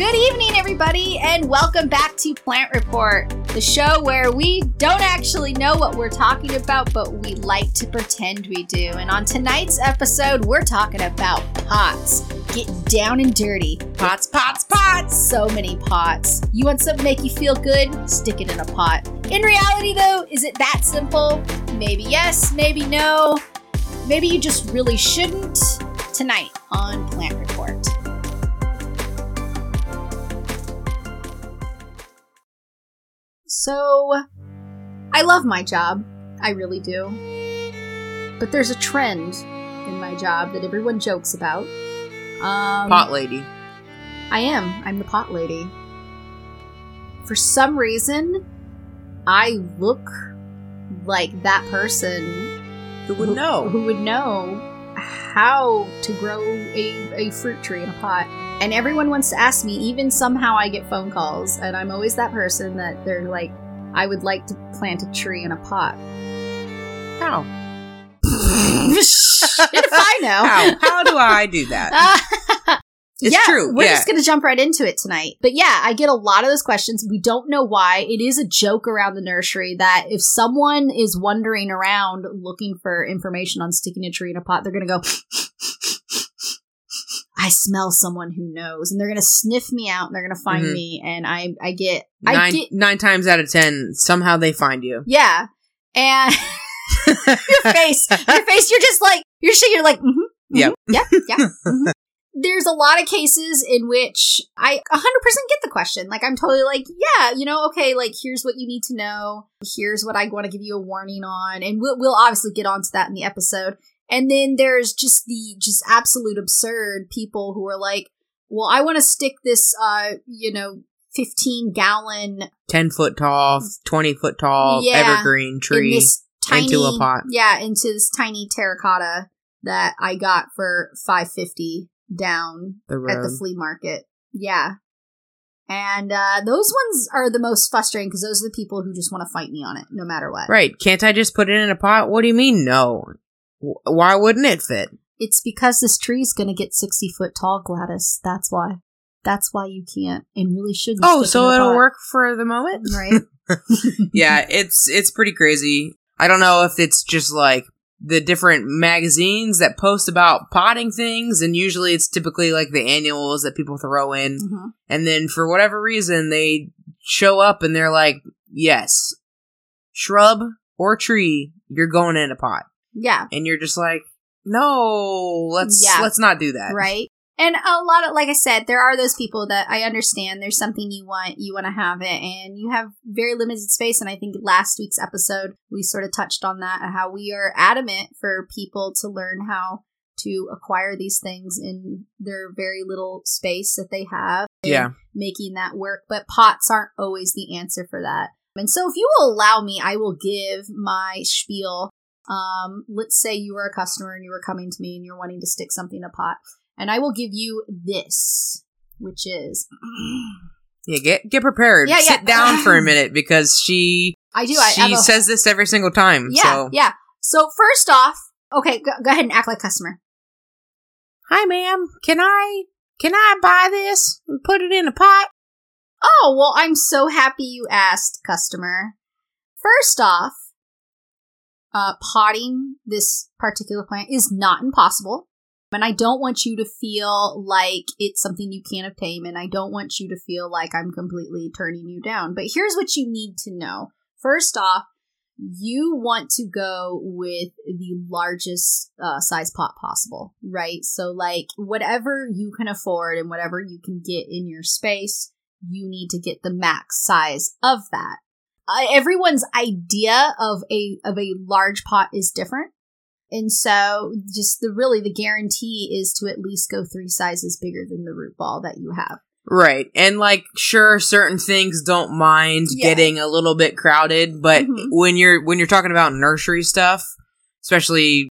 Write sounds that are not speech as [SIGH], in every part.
Good evening, everybody, and welcome back to Plant Report, the show where we don't actually know what we're talking about, but we like to pretend we do. And on tonight's episode, we're talking about pots. Get down and dirty. Pots, pots, pots. So many pots. You want something to make you feel good? Stick it in a pot. In reality, though, is it that simple? Maybe yes, maybe no. Maybe you just really shouldn't. Tonight on So, I love my job. I really do. But there's a trend in my job that everyone jokes about. Um, Pot lady. I am. I'm the pot lady. For some reason, I look like that person Who would know? who would know how to grow a, a fruit tree in a pot. And everyone wants to ask me, even somehow I get phone calls, and I'm always that person that they're like, I would like to plant a tree in a pot. How? [LAUGHS] if I know. How? How do I do that? [LAUGHS] It's yeah, true. We're yeah. just gonna jump right into it tonight. But yeah, I get a lot of those questions. We don't know why. It is a joke around the nursery that if someone is wandering around looking for information on sticking a tree in a pot, they're gonna go. I smell someone who knows, and they're gonna sniff me out, and they're gonna find Mhm. me, and I, I get, I nine, get, nine times out of ten, somehow they find you. yeah, and [LAUGHS] your [LAUGHS] face, your face, you're just like, you're shaking, you're like, mm-hmm, Yep. yeah, yeah. mhm. There's a lot of cases in which I 100% get the question. Like, I'm totally like, yeah, you know, okay, like, here's what you need to know. Here's what I want to give you a warning on. And we'll, we'll obviously get onto that in the episode. And then there's just the just absolute absurd people who are like, well, I want to stick this, uh, you know, 15 gallon Ten foot tall, twenty foot tall, Yeah. evergreen tree. tiny into a pot. Yeah, into this tiny terracotta that I got for five fifty down the at the flea market. Yeah. And uh, those ones are the most frustrating because those are the people who just want to fight me on it, no matter what. right? Can't I just put it in a pot? What do you mean? No. W- Why wouldn't it fit? It's because this tree's going to get 60 foot tall, Gladys. That's why. That's why you can't and really shouldn't. Oh, so it'll pot. work for the moment. Right. [LAUGHS] yeah, it's it's pretty crazy. I don't know if it's just like the different magazines that post about potting things, and usually it's typically like the annuals that people throw in, Mhm. and then for whatever reason they show up and they're like, "Yes, shrub or tree, you're going in a pot," Yeah. and you're just like, "No, let's Yeah. let's not do that." right and a lot of like i said there are those people that i understand there's something you want you want to have it and you have very limited space and i think last week's episode we sort of touched on that how we are adamant for people to learn how to acquire these things in their very little space that they have Yeah. making that work but pots aren't always the answer for that. And so if you will allow me i will give my spiel. Um, let's say you were a customer and you were coming to me and you're wanting to stick something in a pot and I will give you this, which is [CLEARS THROAT] Yeah, get get prepared. Yeah, yeah. Sit down for a [LAUGHS] minute because she I do. I she a- says this every single time. yeah, so yeah. So first off, okay, go, go ahead and act like customer. Hi, ma'am. Can I can I buy this and put it in a pot? Oh well, I'm so happy you asked, customer. First off, uh, potting this particular plant is not impossible. And I don't want you to feel like it's something you can't obtain, and I don't want you to feel like I'm completely turning you down. But here's what you need to know. First off, you want to go with the largest uh, size pot possible, right? So, like, whatever you can afford and whatever you can get in your space, you need to get the max size of that. Uh, everyone's idea of a of a large pot is different. And so just the really the guarantee is to at least go three sizes bigger than the root ball that you have. Right. And like sure certain things don't mind Yeah. getting a little bit crowded, but Mhm. when you're when you're talking about nursery stuff, especially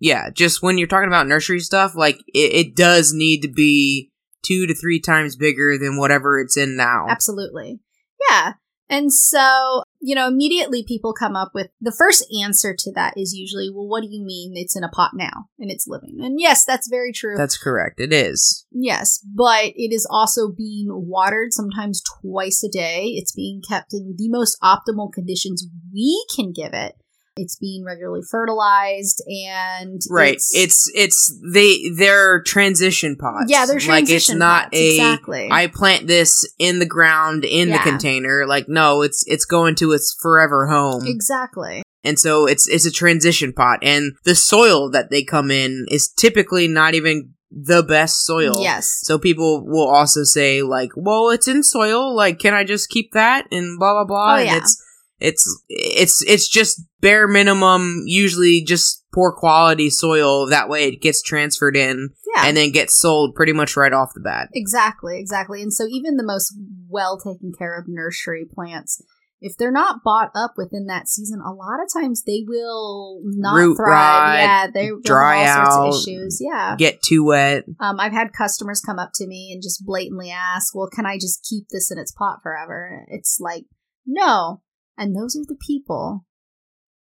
yeah, just when you're talking about nursery stuff, like it, it does need to be two to three times bigger than whatever it's in now. Absolutely. Yeah. And so you know, immediately people come up with the first answer to that is usually, well, what do you mean it's in a pot now and it's living? And yes, that's very true. That's correct. It is. Yes, but it is also being watered sometimes twice a day. It's being kept in the most optimal conditions we can give it. It's being regularly fertilized and Right. It's it's, they they're transition pots. yeah, they're like it's transition not pots, a exactly. I plant this in the ground in Yeah. the container. Like no, it's it's going to its forever home. exactly. and so it's it's a transition pot and the soil that they come in is typically not even the best soil. Yes. So people will also say like, "Well, it's in soil. Like, can I just keep that?" and blah blah blah. Oh, And yeah. it's it's it's it's just bare minimum. Usually, just poor quality soil. That way, it gets transferred in Yeah. and then gets sold pretty much right off the bat. Exactly, exactly. And so even the most well taken care of nursery plants, if they're not bought up within that season, a lot of times they will not Root thrive. yeah, they dry have all sorts out, of issues. Yeah. Get too wet. Um, I've had customers come up to me and just blatantly ask, "Well, can I just keep this in its pot forever?" It's like, no. And those are the people,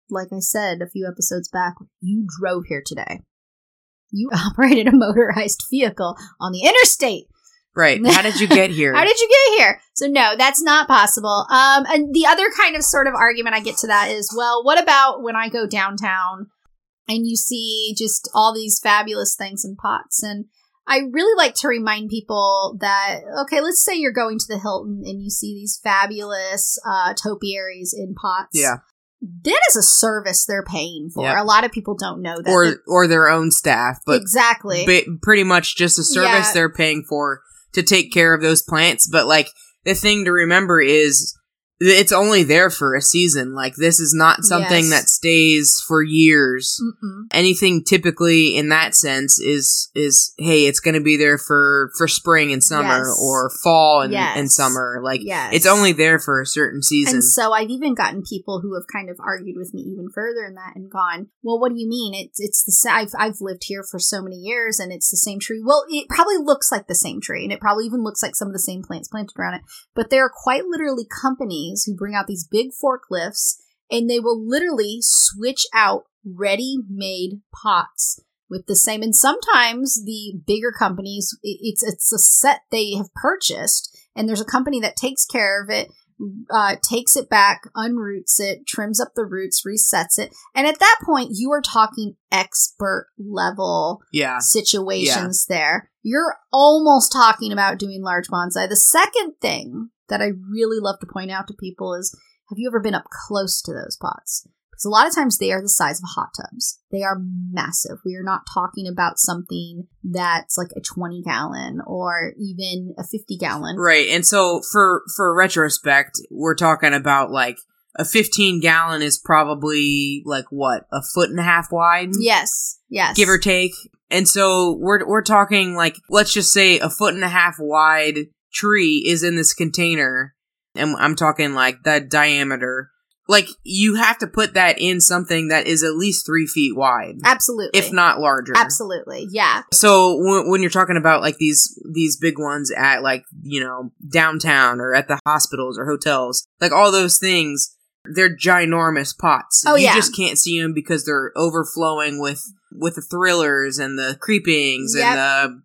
like I said a few episodes back, you drove here today. You [LAUGHS] operated a motorized vehicle on the interstate. Right. [LAUGHS] How did you get here? How did you get here? So no, that's not possible. Um, and the other kind of sort of argument I get to that is, well, what about when I go downtown and you see just all these fabulous things in pots? And I really like to remind people that, okay, let's say you're going to the Hilton and you see these fabulous uh, topiaries in pots. yeah. That is a service they're paying for. Yep. A lot of people don't know that. Or or their own staff, but exactly. ba- pretty much just a service Yeah. they're paying for to take care of those plants. But like the thing to remember is it's only there for a season. Like this is not something Yes. that stays for years. Mm-mm. Anything typically in that sense is is hey, it's going to be there for for spring and summer Yes. or fall and, Yes. and summer. Like it's only there for a certain season. And so I've even gotten people who have kind of argued with me even further in that and gone, well, what do you mean? It's it's the I've I've lived here for so many years and it's the same tree. Well, it probably looks like the same tree and it probably even looks like some of the same plants planted around it. But there are quite literally companies who bring out these big forklifts and they will literally switch out ready-made pots with the same and sometimes the bigger companies it's it's a set they have purchased and there's a company that takes care of it uh, takes it back, unroots it, trims up the roots, resets it. And at that point, you are talking expert level yeah. situations there. You're almost talking about doing large bonsai. The second thing that I really love to point out to people is have you ever been up close to those pots? Because a lot of times they are the size of hot tubs. They are massive. We are not talking about something that's like a 20 gallon or even a 50 gallon. Right. And so for for retrospect, we're talking about like a 15 gallon is probably like what? A foot and a half wide? Yes. Yes. Give or take. And so we're we're talking like let's just say a foot and a half wide tree is in this container and I'm talking like that diameter. Like you have to put that in something that is at least 3 feet wide, Absolutely. if not larger. Absolutely. Yeah. So when, when you're talking about like these these big ones at like you know downtown or at the hospitals or hotels, like all those things, they're ginormous pots. Oh, you yeah. just can't see them because they're overflowing with with the thrillers and the creepings Yep. and the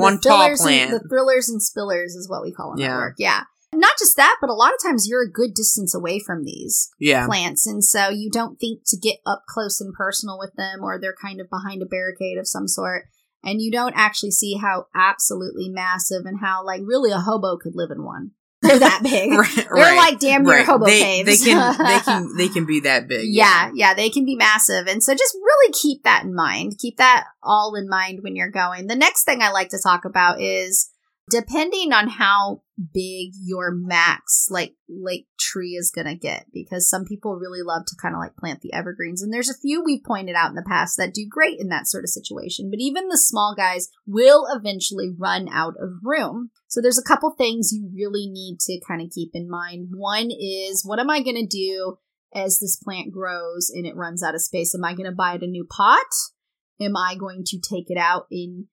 one the plant. And, the thrillers and spillers is what we call them Yeah. at work. Yeah. Not just that, but a lot of times you're a good distance away from these yeah, plants. And so you don't think to get up close and personal with them, or they're kind of behind a barricade of some sort. And you don't actually see how absolutely massive and how, like, really a hobo could live in one. They're that big. [LAUGHS] right, They're right, like damn near right. hobo they, caves. They can [LAUGHS] they can they can be that big. yeah, yeah, they can be massive. And so just really keep that in mind. Keep that all in mind when you're going. The next thing I like to talk about is depending on how big your max like like tree is going to get because some people really love to kind of like plant the evergreens and there's a few we've pointed out in the past that do great in that sort of situation but even the small guys will eventually run out of room. So there's a couple things you really need to kind of keep in mind. One is what am i going to do as this plant grows and it runs out of space? Am i going to buy it a new pot? Am i going to take it out and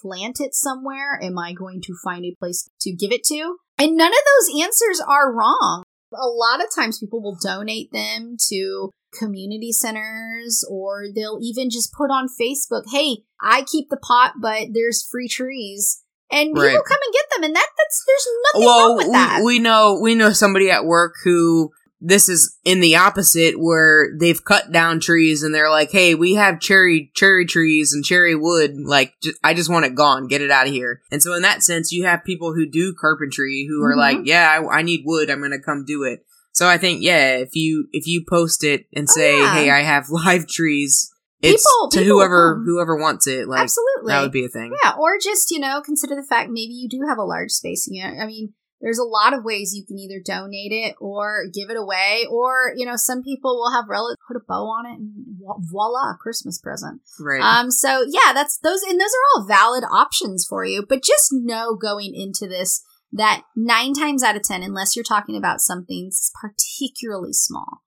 plant it somewhere am i going to find a place to give it to and none of those answers are wrong A lot of times people will donate them to community centers or they'll even just put on Facebook, hey, I keep the pot, but there's free trees. And people Right. come and get them, and that that's there's nothing well, wrong with that. we, we know we know somebody at work who this is in the opposite where they've cut down trees and they're like, "Hey, we have cherry cherry trees and cherry wood. Like, ju- I just want it gone. Get it out of here." And so, in that sense, you have people who do carpentry who are Mhm. like, "Yeah, I, I need wood. I'm going to come do it." So I think, yeah, if you if you post it and Oh, say, yeah. "Hey, I have [LAUGHS] live trees," it's People- to people whoever come. whoever wants it. Like Absolutely. that would be a thing. Yeah, or just, you know, consider the fact maybe you do have a large space. You know, I mean, there's a lot of ways you can either donate it or give it away, or, you know, some people will have relatives put a bow on it and vo- voila, Christmas present. Right. Um, so yeah, that's those, and those are all valid options for you. But just know going into this that nine times out of ten, unless you're talking about something particularly small,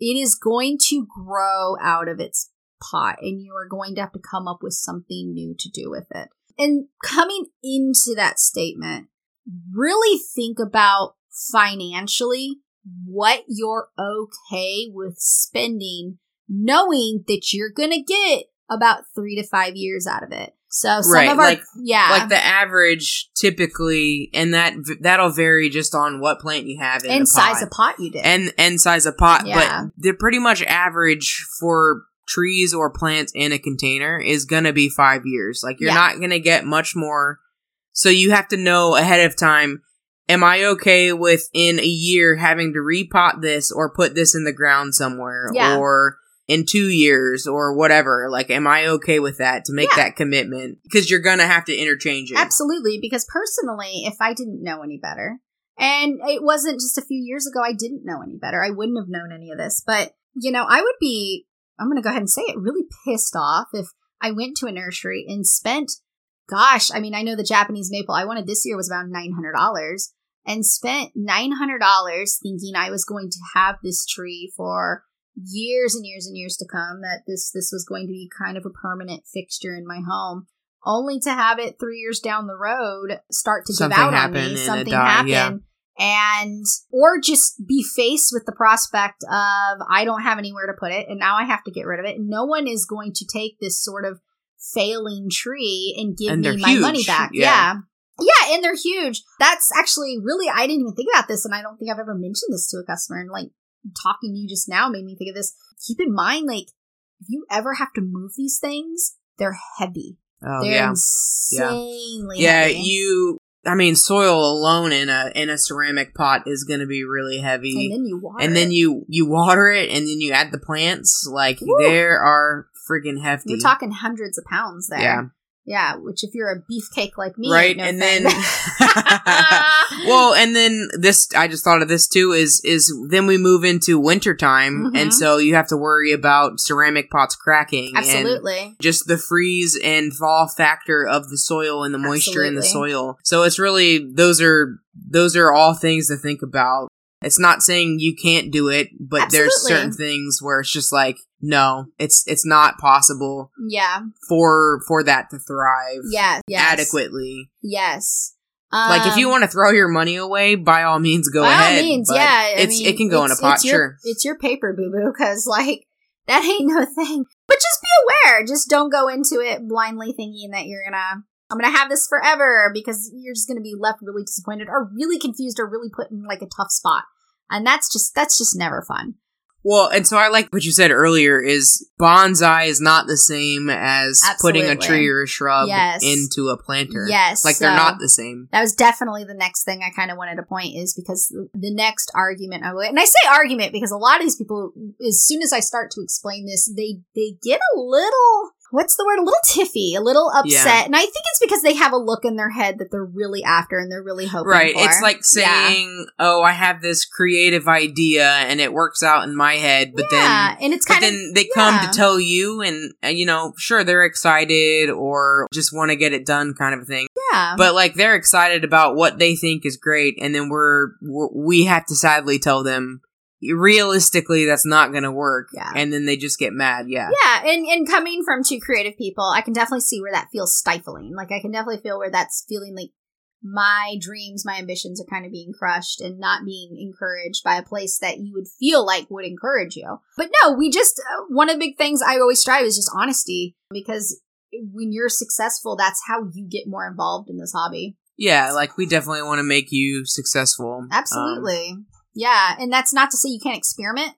it is going to grow out of its pot, and you are going to have to come up with something new to do with it. And coming into that statement, really think about financially what you're okay with spending, knowing that you're going to get about three to five years out of it. So some Right, of our, like- yeah, like the average typically and that that'll vary just on what plant you have in and the size pot. of pot you did. and and size of pot Yeah. but they're pretty much average for trees or plants in a container is gonna be five years like you're Yeah. not gonna get much more so you have to know ahead of time am i okay with in a year having to repot this or put this in the ground somewhere Yeah. or in two years or whatever like am i okay with that to make Yeah. that commitment because you're gonna have to interchange it Absolutely, because personally, if I didn't know any better, and it wasn't just a few years ago, I didn't know any better, I wouldn't have known any of this. But, you know, I would be, I'm going to go ahead and say it, really pissed off if I went to a nursery and spent, gosh, I mean, I know the Japanese maple I wanted this year was about $900 and spent $900 thinking I was going to have this tree for years and years and years to come that this this was going to be kind of a permanent fixture in my home only to have it three years down the road start to Something give out on me something die, happen yeah. and or just be faced with the prospect of i don't have anywhere to put it and now i have to get rid of it no one is going to take this sort of failing tree and give And me my huge, money back. Yeah. yeah. Yeah and they're huge. That's actually really i didn't even think about this and i don't think i've ever mentioned this to a customer and like talking to you just now made me think of this. Keep in mind like if you ever have to move these things they're heavy. Oh they're yeah. Insanely yeah heavy. you i mean soil alone in a in a ceramic pot is going to be really heavy. And then you water and then you you water it and then you add the plants. Like Woo. there are friggin' hefty we're talking hundreds of pounds there yeah yeah which if you're a beefcake like me right no and thing. then [LAUGHS] well and then this i just thought of this too is is then we move into wintertime Mhm. and so you have to worry about ceramic pots cracking and absolutely just the freeze and thaw factor of the soil and the moisture in the soil. So it's really those are those are all things to think about. It's not saying you can't do it, but there's certain things where it's just like no, it's it's not possible yeah for for that to thrive yeah yes. adequately. yes like if you Um, want to throw your money away, by all means go by ahead. all means yeah I it's mean, it can go in a pot, it's your, sure. it's your paper boo boo because like that ain't no thing but just be aware just don't go into it blindly thinking that you're gonna i'm gonna have this forever because you're just gonna be left really disappointed or really confused or really put in like a tough spot and that's just that's just never fun Well, and so I like what you said earlier is bonsai is not the same as putting a tree or a shrub Yes. into a planter. yes Like they're not the same. that was definitely the next thing I kind of wanted to point is because the next argument I would, and I say argument because a lot of these people, as soon as I start to explain this, they they get a little what's the word? A little tiffy, a little upset, Yeah. and I think it's because they have a look in their head that they're really after and they're really hoping Right. for. It's like Yeah. saying, "Oh, I have this creative idea and it works out in my head," but yeah, then and it's kind of then they come to tell you and uh, you know, sure they're excited or just want to get it done kind of a thing. yeah, But like they're excited about what they think is great and then we're, we're we have to sadly tell them realistically that's not going to work Yeah. and then they just get mad. Yeah. yeah, and and coming from two creative people, I can definitely see where that feels stifling. Like I can definitely feel where that's feeling like my dreams, my ambitions are kind of being crushed and not being encouraged by a place that you would feel like would encourage you. But no, we just, uh, one of the big things I always strive is just honesty because when you're successful, that's how you get more involved in this hobby. Yeah, like we definitely want to make you successful. Um, Absolutely. Yeah, and that's not to say you can't experiment.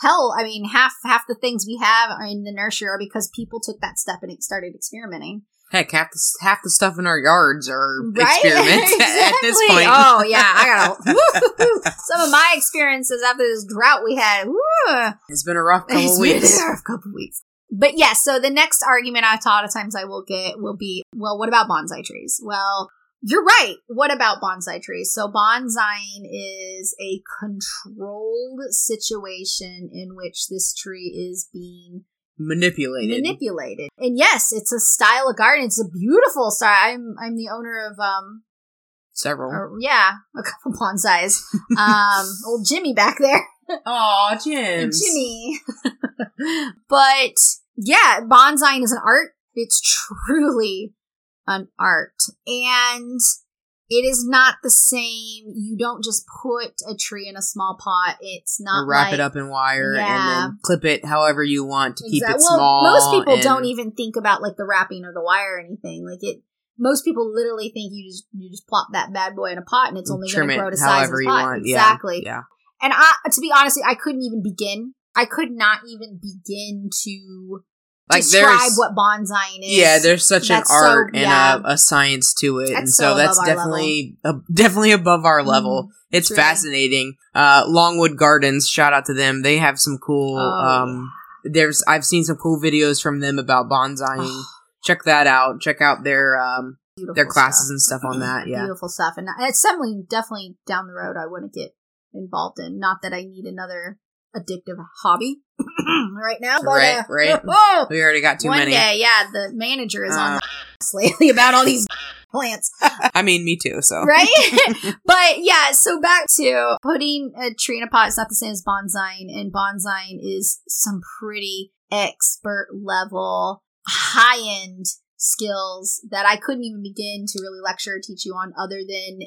Hell, I mean, half half the things we have are in the nursery are because people took that step and started experimenting. heck, half the half the stuff in our yards are Right? [LAUGHS] experiments [LAUGHS] at this point. Oh yeah, I gotta. [LAUGHS] some of my experiences after this drought we had. woo, It's been a rough couple it's been weeks. a rough couple weeks. But yeah, so the next argument I thought of times I will get will be, well, what about bonsai trees? Well, you're right. What about bonsai trees? So bonsaiing is a controlled situation in which this tree is being Manipulated. manipulated. And yes, it's a style of garden. It's a beautiful style. I'm I'm the owner of um Several. or, yeah, a couple [LAUGHS] bonsais. um [LAUGHS] old Jimmy back there. Oh, [LAUGHS] Jim. Jimmy. but yeah, bonsaiing is an art. It's truly an art. And it is not the same. You don't just put a tree in a small pot. It's not wrap like, it up in wire Yeah. and then clip it however you want to keep Exact- it well, small. Most people and- don't even think about like the wrapping of the wire or anything. Like it most people literally think you just you just plop that bad boy in a pot and it's only going to grow to size of the you pot. want. Exactly. Yeah. And I to be honest, I couldn't even begin. I could not even begin to Like describe what bonsaiing is. yeah, there's such an That's so- art and yeah. a, a science to it, That's and so so that's definitely uh, definitely above our level. It's truly. fascinating. Uh, Longwood Gardens, shout out to them. They have some cool. Oh, um, there's I've seen some cool videos from them about bonsaiing. [GASPS] Check that out. Check out their um their classes stuff. and stuff on that. Yeah. Beautiful stuff. And it's something definitely down the road I want to get involved in. Not that I need another addictive hobby [CLEARS THROAT] right now, but Right, uh, right. [LAUGHS] oh, We already got too one many. day, yeah, the manager is on Uh. [LAUGHS] ass lately about all these [LAUGHS] plants, I mean, me too. So right? but yeah, so back to putting a tree in a pot is not the same as bonsaiing, and bonsaiing is some pretty expert level, high end skills that I couldn't even begin to really lecture or teach you on, other than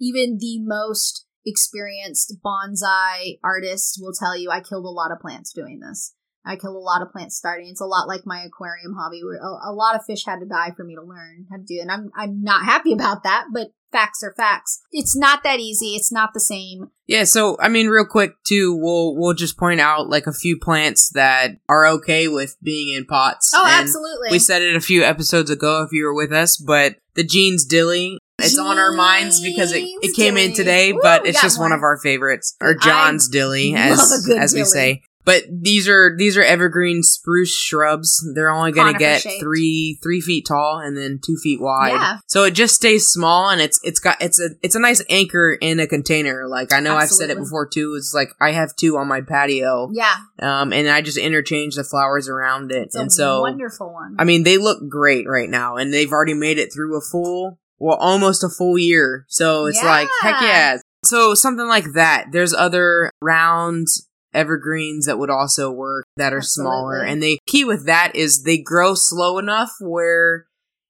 even the most experienced bonsai artist will tell you I killed a lot of plants doing this. I killed a lot of plants starting. It's a lot like my aquarium hobby, where a, a lot of fish had to die for me to learn how to do it. And I'm I'm not happy [LAUGHS] about that, but facts are facts. It's not that easy. It's not the same. Yeah, so I mean, real quick too, we'll we'll just point out like a few plants that are okay with being in pots. Oh, And absolutely. We said it a few episodes ago if you were with us, but the Jean's Dilly. It's on our minds because it, it came in today, but it's just one more. of our favorites, or I John's dilly, love as as we dilly. say. But these are these are evergreen spruce shrubs. They're only going to get shaped. three three feet tall and then two feet wide. Yeah. So it just stays small and it's it's got it's a it's a nice anchor in a container. Like I know I've said it before too. It's like I have two on my patio, Yeah, um, and I just interchange the flowers around it. it's and so wonderful one. I mean they look great right now, and they've already made it through a full well almost a full year. So it's like heck Yeah. yeah. So something like that. There's other round evergreens that would also work that are smaller and the key with that is they grow slow enough where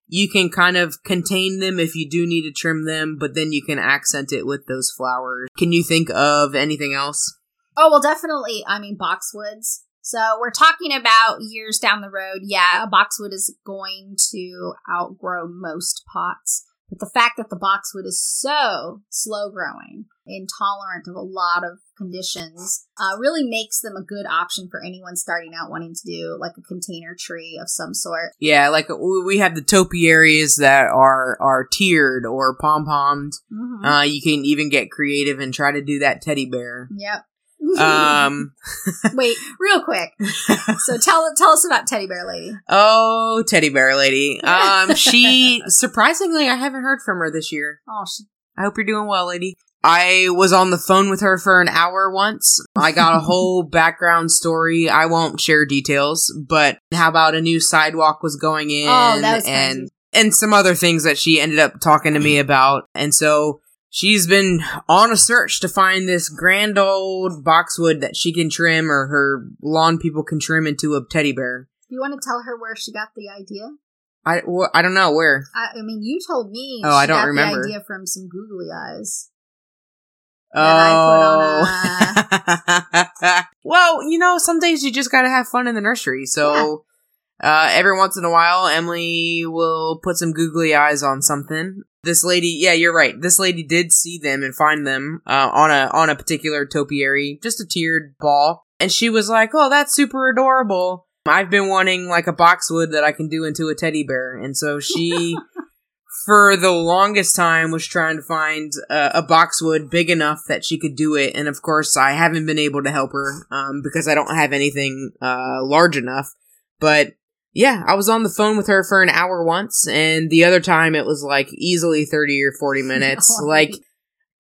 you can kind of contain them if you do need to trim them but then you can accent it with those flowers can you think of anything else Oh, well, definitely. I mean, boxwoods. So we're talking about years down the road. Yeah, a boxwood is going to outgrow most pots. But the fact that the boxwood is so slow growing, intolerant of a lot of conditions, uh, really makes them a good option for anyone starting out wanting to do like a container tree of some sort. yeah like we have the topiaries that are are tiered or pom-pommed Mhm. uh you can even get creative and try to do that teddy bear yep. Um [LAUGHS] Wait, real quick. So tell tell us about Teddy Bear Lady. oh teddy bear lady [LAUGHS] um she surprisingly i haven't heard from her this year Oh, she, I hope you're doing well, lady. I was on the phone with her for an hour once. I got a [LAUGHS] whole background story. I won't share details, but how about a new sidewalk was going in Oh, that was and crazy. and some other things that she ended up talking to me about. And so she's been on a search to find this grand old boxwood that she can trim or her lawn people can trim into a teddy bear. do you want to tell her where she got the idea? I I don't know where. I, I mean, you told me. Oh, I don't got remember. The idea from some googly eyes. Oh. I [LAUGHS] well, you know, some days you just gotta have fun in the nursery. So, uh, every once in a while, Emily will put some googly eyes on something. This lady, yeah, you're right. This lady did see them and find them uh, on a on a particular topiary, just a tiered ball, and she was like, "Oh, that's super adorable." I've been wanting like a boxwood that I can do into a teddy bear, and so she [LAUGHS] for the longest time was trying to find uh, a boxwood big enough that she could do it and of course i haven't been able to help her um, because i don't have anything uh, large enough but yeah i was on the phone with her for an hour once and the other time it was like easily 30 or 40 [LAUGHS] minutes No. like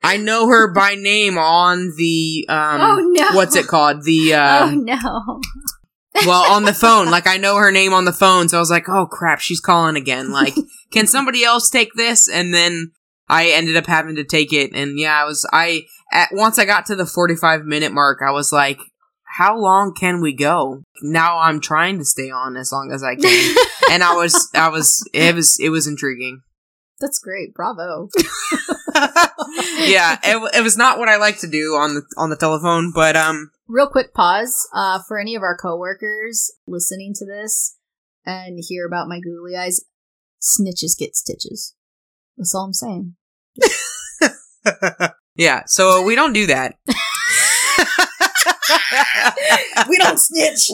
i know her by name on the um Oh, no. what's it called the uh [LAUGHS] oh no! well on the phone [LAUGHS] like i know her name on the phone so i was like oh crap she's calling again like can somebody else take this and then i ended up having to take it and yeah i was i at once i got to the 45 minute mark i was like how long can we go now i'm trying to stay on as long as i can [LAUGHS] and i was i was it was it was intriguing That's great. Bravo. [LAUGHS] yeah it, it was not what i like to do on the on the telephone but um Real quick pause uh, for any of our coworkers listening to this and hear about my googly eyes. Snitches get stitches. That's all I'm saying. [LAUGHS] yeah so we don't do that [LAUGHS] We don't snitch.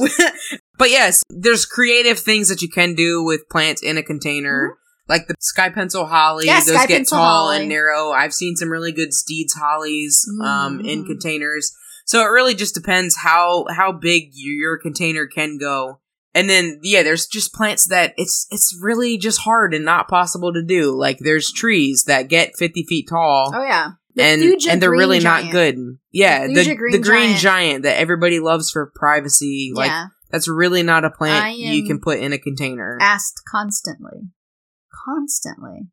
[LAUGHS] but yes, there's creative things that you can do with plants in a container. Like the sky pencil holly, Yeah, those get pencil tall holly. and narrow. I've seen some really good steeds hollies um, in Mhm. containers. So it really just depends how how big your, your container can go. And then yeah, there's just plants that it's it's really just hard and not possible to do. Like there's trees that get 50 feet tall Oh yeah. And Thuja and they're green really giant. not good. Yeah, The the, Thuja the green green, giant. giant. that everybody loves for privacy. Like yeah. that's really not a plant you can put in a container. Asked constantly, constantly.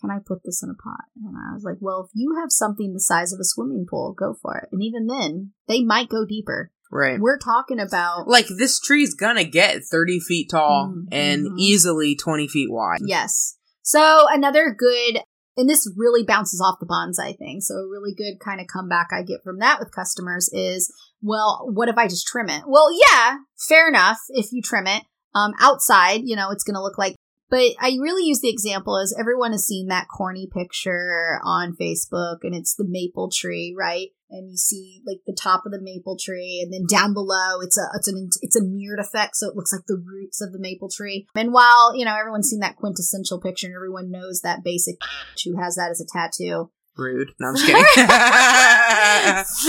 Can I put this in a pot? And I was like, well, if you have something the size of a swimming pool, go for it. And even then, they might go deeper. right. We're talking about Like this tree's gonna get 30 feet tall Mhm. and Mhm. easily 20 feet wide. Yes. So another good, and this really bounces off the bonsai thing. So a really good kind of comeback I get from that with customers is, well, what if I just trim it? Well, yeah, fair enough. If you trim it um, outside, you know, it's going to look like. But I really use the example as everyone has seen that corny picture on Facebook, and it's the maple tree, right? And you see like the top of the maple tree, and then down below it's a it's an it's a mirrored effect, so it looks like the roots of the maple tree. And while you know everyone's seen that quintessential picture, and everyone knows that basic who has that as a tattoo. Rude. No, I'm just [LAUGHS] kidding.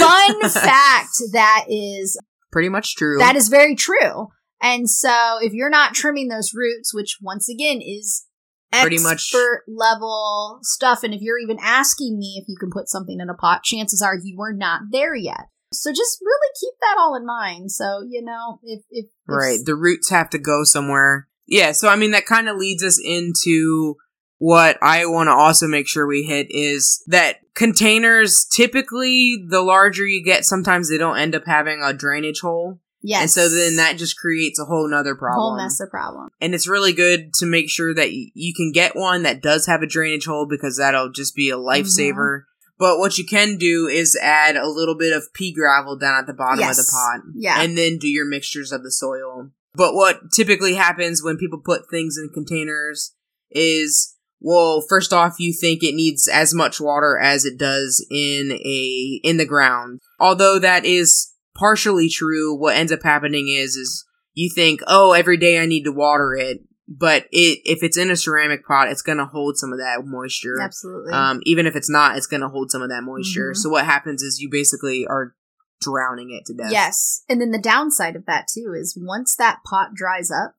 Fun fact that is Pretty much true. that is very true. And so if you're not trimming those roots, which once again is Pretty much- expert level stuff, and if you're even asking me if you can put something in a pot, chances are you were not there yet. So just really keep that all in mind. So you know if if, if Right. The roots have to go somewhere. Yeah, so I mean that kind of leads us into what I want to also make sure we hit is that containers typically the larger you get sometimes they don't end up having a drainage hole. Yes, And so then that just creates a whole nother problem. whole mess of problem. and it's really good to make sure that y- you can get one that does have a drainage hole because that'll just be a lifesaver. Mm-hmm. But what you can do is add a little bit of pea gravel down at the bottom of the pot Yeah. and then do your mixtures of the soil. But what typically happens when people put things in containers is well, first off, you think it needs as much water as it does in a in the ground. Although that is partially true, what ends up happening is is you think, "Oh, every day I need to water it." But it if it's in a ceramic pot, it's going to hold some of that moisture. Absolutely. Um, even if it's not, it's going to hold some of that moisture. Mhm. So what happens is you basically are drowning it to death. Yes. And then the downside of that too is once that pot dries up,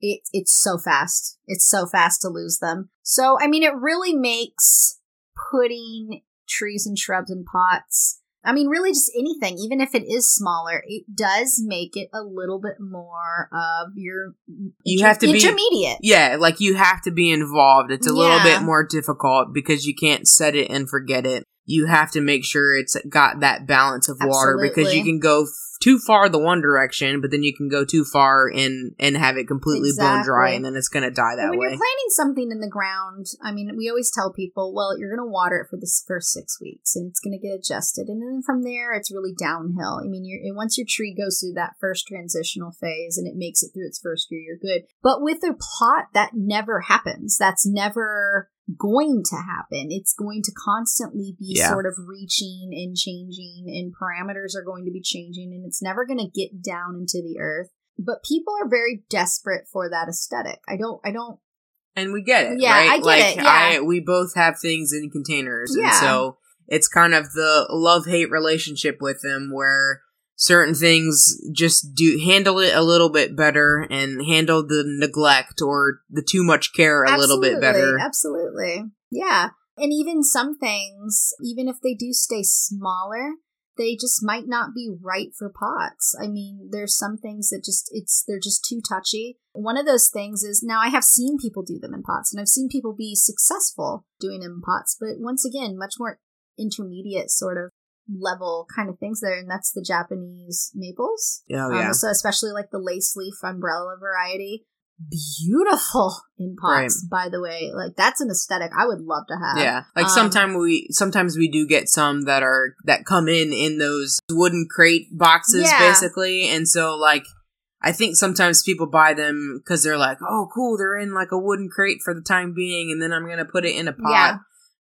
it it's so fast. It's so fast to lose them. So I mean it really makes putting trees and shrubs in pots I mean, really, just anything, even if it is smaller, it does make it a little bit more of your. You have to be- intermediate. Yeah, like you have to be involved. It's a little bit more difficult because you can't set it and forget it. You have to make sure it's got that balance of water because you can go f- too far the one direction, but then you can go too far and and have it completely bone dry, and then it's gonna die that when way. you're planting something in the ground, I mean, we always tell people, well, you're going to water it for this first six weeks, and it's going to get adjusted, and then from there, it's really downhill. I mean, you're once your tree goes through that first transitional phase and it makes it through its first year, you're good. But with a pot, that never happens. That's never going to happen. It's going to constantly be Yeah. sort of reaching and changing, and parameters are going to be changing, and it's never going to get down into the earth. But people are very desperate for that aesthetic. I don't, I don't and we get it. Yeah, right? I get like it, yeah. I we both have things in containers, and so it's kind of the love hate relationship with them where certain things just do handle it a little bit better and handle the neglect or the too much care a little bit better. Absolutely. Yeah. And even some things, even if they do stay smaller, they just might not be right for pots. I mean, there's some things that just it's they're just too touchy. One of those things is now I have seen people do them in pots and I've seen people be successful doing them in pots, but once again, much more intermediate sort of level kind of things there and that's the Japanese maples. Oh Um, yeah. so especially like the lace leaf umbrella variety. Beautiful in pots, by the way. Like that's an aesthetic I would love to have. Yeah, like Um, sometimes we sometimes we do get some that are that come in in those wooden crate boxes Yeah. basically, and so like I think sometimes people buy them because they're like, oh, cool, they're in like a wooden crate for the time being, and then I'm gonna put it in a pot. Yeah.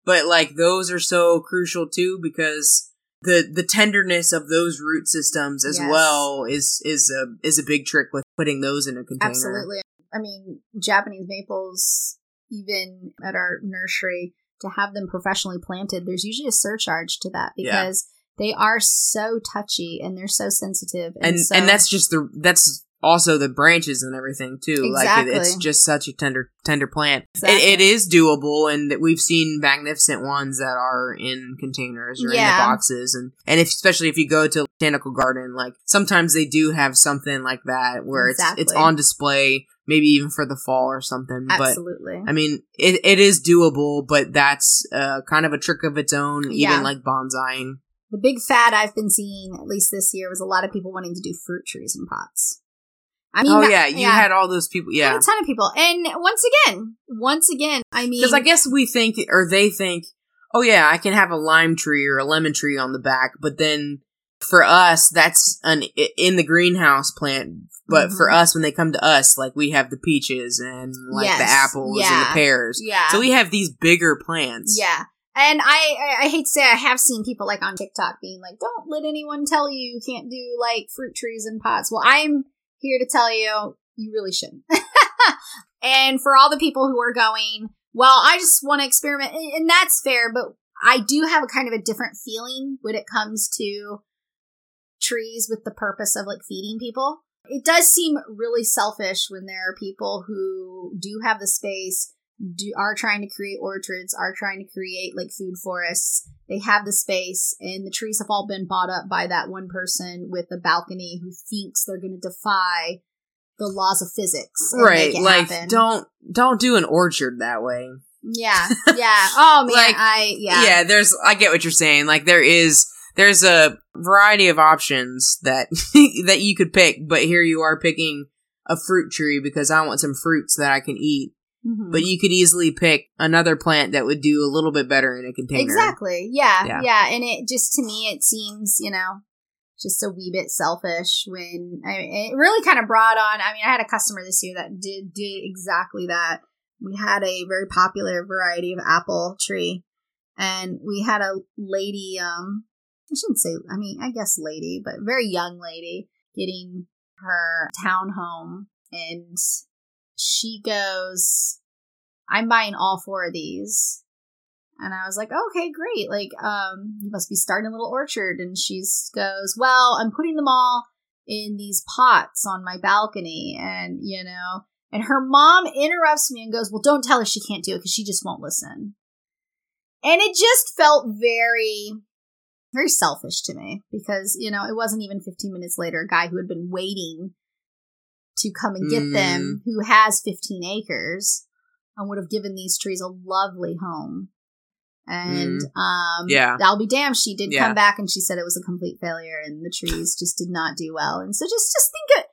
But like those are so crucial too because the the tenderness of those root systems as Yes. well is is a is a big trick with putting those in a container. Absolutely. I mean, Japanese maples, even at our nursery, to have them professionally planted, there's usually a surcharge to that Yeah. because they are so touchy and they're so sensitive. And, and so, and that's just the that's also the branches and everything too. Like it, it's just such a tender tender plant. Exactly. It, it is doable, and that we've seen magnificent ones that are in containers or in the boxes, and and if, especially if you go to botanical garden, like sometimes they do have something like that where it's it's on display, maybe even for the fall or something. But Absolutely. I mean, it, it is doable, but that's uh, kind of a trick of its own, Yeah. even like bonsaiing. the big fad I've been seeing, at least this year, was a lot of people wanting to do fruit trees in pots. I mean, oh yeah, you had all those people. Yeah, had a ton of people. And once again, once again, I mean, Because I guess we think, or they think, oh yeah, I can have a lime tree or a lemon tree on the back, but then for us, that's an in the greenhouse plant. But for Mhm. us, when they come to us, like we have the peaches and like the Yes, apples and the pears. yeah. So we have these bigger plants. Yeah. And I, I, I hate to say I have seen people like on TikTok being like, don't let anyone tell you you can't do like fruit trees in pots. Well, I'm here to tell you, you really shouldn't. [LAUGHS] and for all the people who are going, well, I just want to experiment, and that's fair, but I do have a kind of a different feeling when it comes to trees with the purpose of like feeding people. It does seem really selfish when there are people who do have the space, do are trying to create orchards, are trying to create like food forests. They have the space, and the trees have all been bought up by that one person with a balcony who thinks they're going to defy the laws of physics. Right. Like happen. don't don't do an orchard that way. Yeah, [LAUGHS] yeah. Oh man, Like, I yeah. yeah there's i get what you're saying like there is there's a variety of options that [LAUGHS] that you could pick but here you are picking a fruit tree because i want some fruits that i can eat Mhm. but you could easily pick another plant that would do a little bit better in a container Exactly. Yeah, Yeah. yeah. And it just to me, it seems you know just a wee bit selfish when I, it really kind of brought on. I mean, I had a customer this year that did did exactly that. We had a very popular variety of apple tree, and we had a lady. Um, I shouldn't say. I mean, I guess lady, but very young lady getting her townhome, and she goes, "I'm buying all four of these." And I was like, okay, great. Like, um, you must be starting a little orchard. And she goes, well, I'm putting them all in these pots on my balcony. And, you know, and her mom interrupts me and goes, well, don't tell her she can't do it because she just won't listen. And it just felt very, very selfish to me because, you know, it wasn't even 15 minutes later, a guy who had been waiting to come and get them, who has 15 acres and would have given these trees a lovely home And um Yeah. I'll be damned she did Yeah. come back and she said it was a complete failure and the trees just did not do well. And so just just think it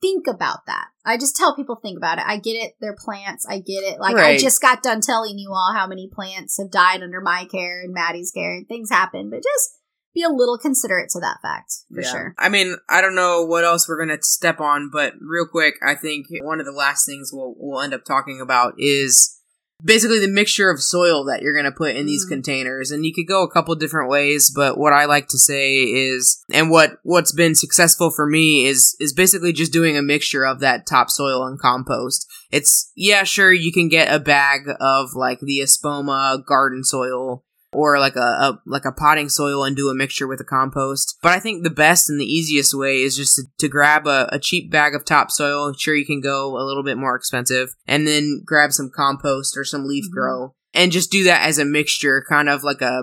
think about that. I just tell people think about it. I get it, they're plants. I get it. Like I just got done telling you all how many plants have died under my care and Maddie's care and things happen, but just be a little considerate to that fact for Yeah. sure. I mean, I don't know what else we're gonna step on, but real quick, I think one of the last things we'll we'll end up talking about is basically the mixture of soil that you're gonna put in these Mm. containers, and you could go a couple different ways. But what I like to say is, and what what's been successful for me is is basically just doing a mixture of that topsoil and compost. It's yeah, sure, you can get a bag of like the Espoma garden soil or like a, a like a potting soil and do a mixture with a compost. But I think the best and the easiest way is just to, to grab a, a cheap bag of topsoil. Sure, you can go a little bit more expensive, and then grab some compost or some leaf Mhm. grow, and just do that as a mixture, kind of like a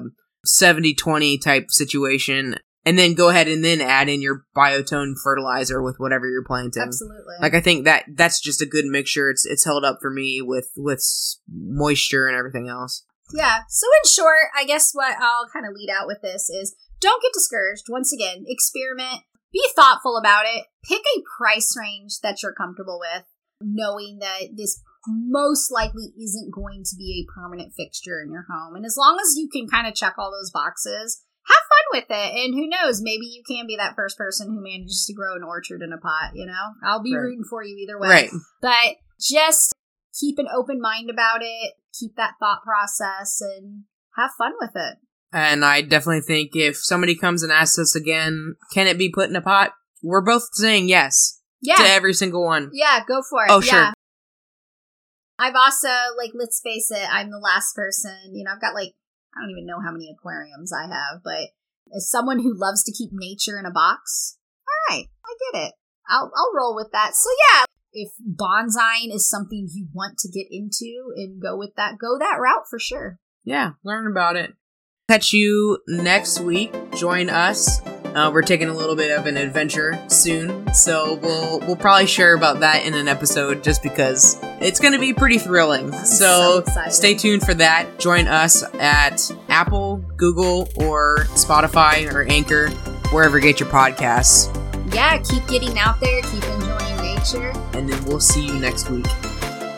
70-20 type situation. And then go ahead and then add in your biotone fertilizer with whatever you're planting. Absolutely. Like I think that that's just a good mixture. It's it's held up for me with with moisture and everything else. Yeah. So in short, I guess what I'll kind of lead out with this is don't get discouraged. Once again, experiment, be thoughtful about it, pick a price range that you're comfortable with, knowing that this most likely isn't going to be a permanent fixture in your home. And as long as you can kind of check all those boxes, have fun with it. And who knows, maybe you can be that first person who manages to grow an orchard in a pot, you know? I'll be Right. rooting for you either way Right. but just keep an open mind about it keep that thought process and have fun with it And I definitely think if somebody comes and asks us again, can it be put in a pot? We're both saying yes yeah to every single one. yeah go for it Oh, yeah. sure. i've also like let's face it i'm the last person you know i've got like i don't even know how many aquariums i have but as someone who loves to keep nature in a box all right i get it i'll, I'll roll with that so yeah if bonsai is something you want to get into and go with that go that route for sure Yeah, learn about it. Catch you next week. Join us. Uh, we're taking a little bit of an adventure soon, so we'll we'll probably share about that in an episode, just because it's going to be pretty thrilling. so So stay tuned for that. Join us at Apple, Google, or Spotify or Anchor, wherever you get your podcasts, yeah, keep getting out there, keep enjoying and then we'll see you next week.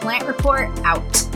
Plant report out.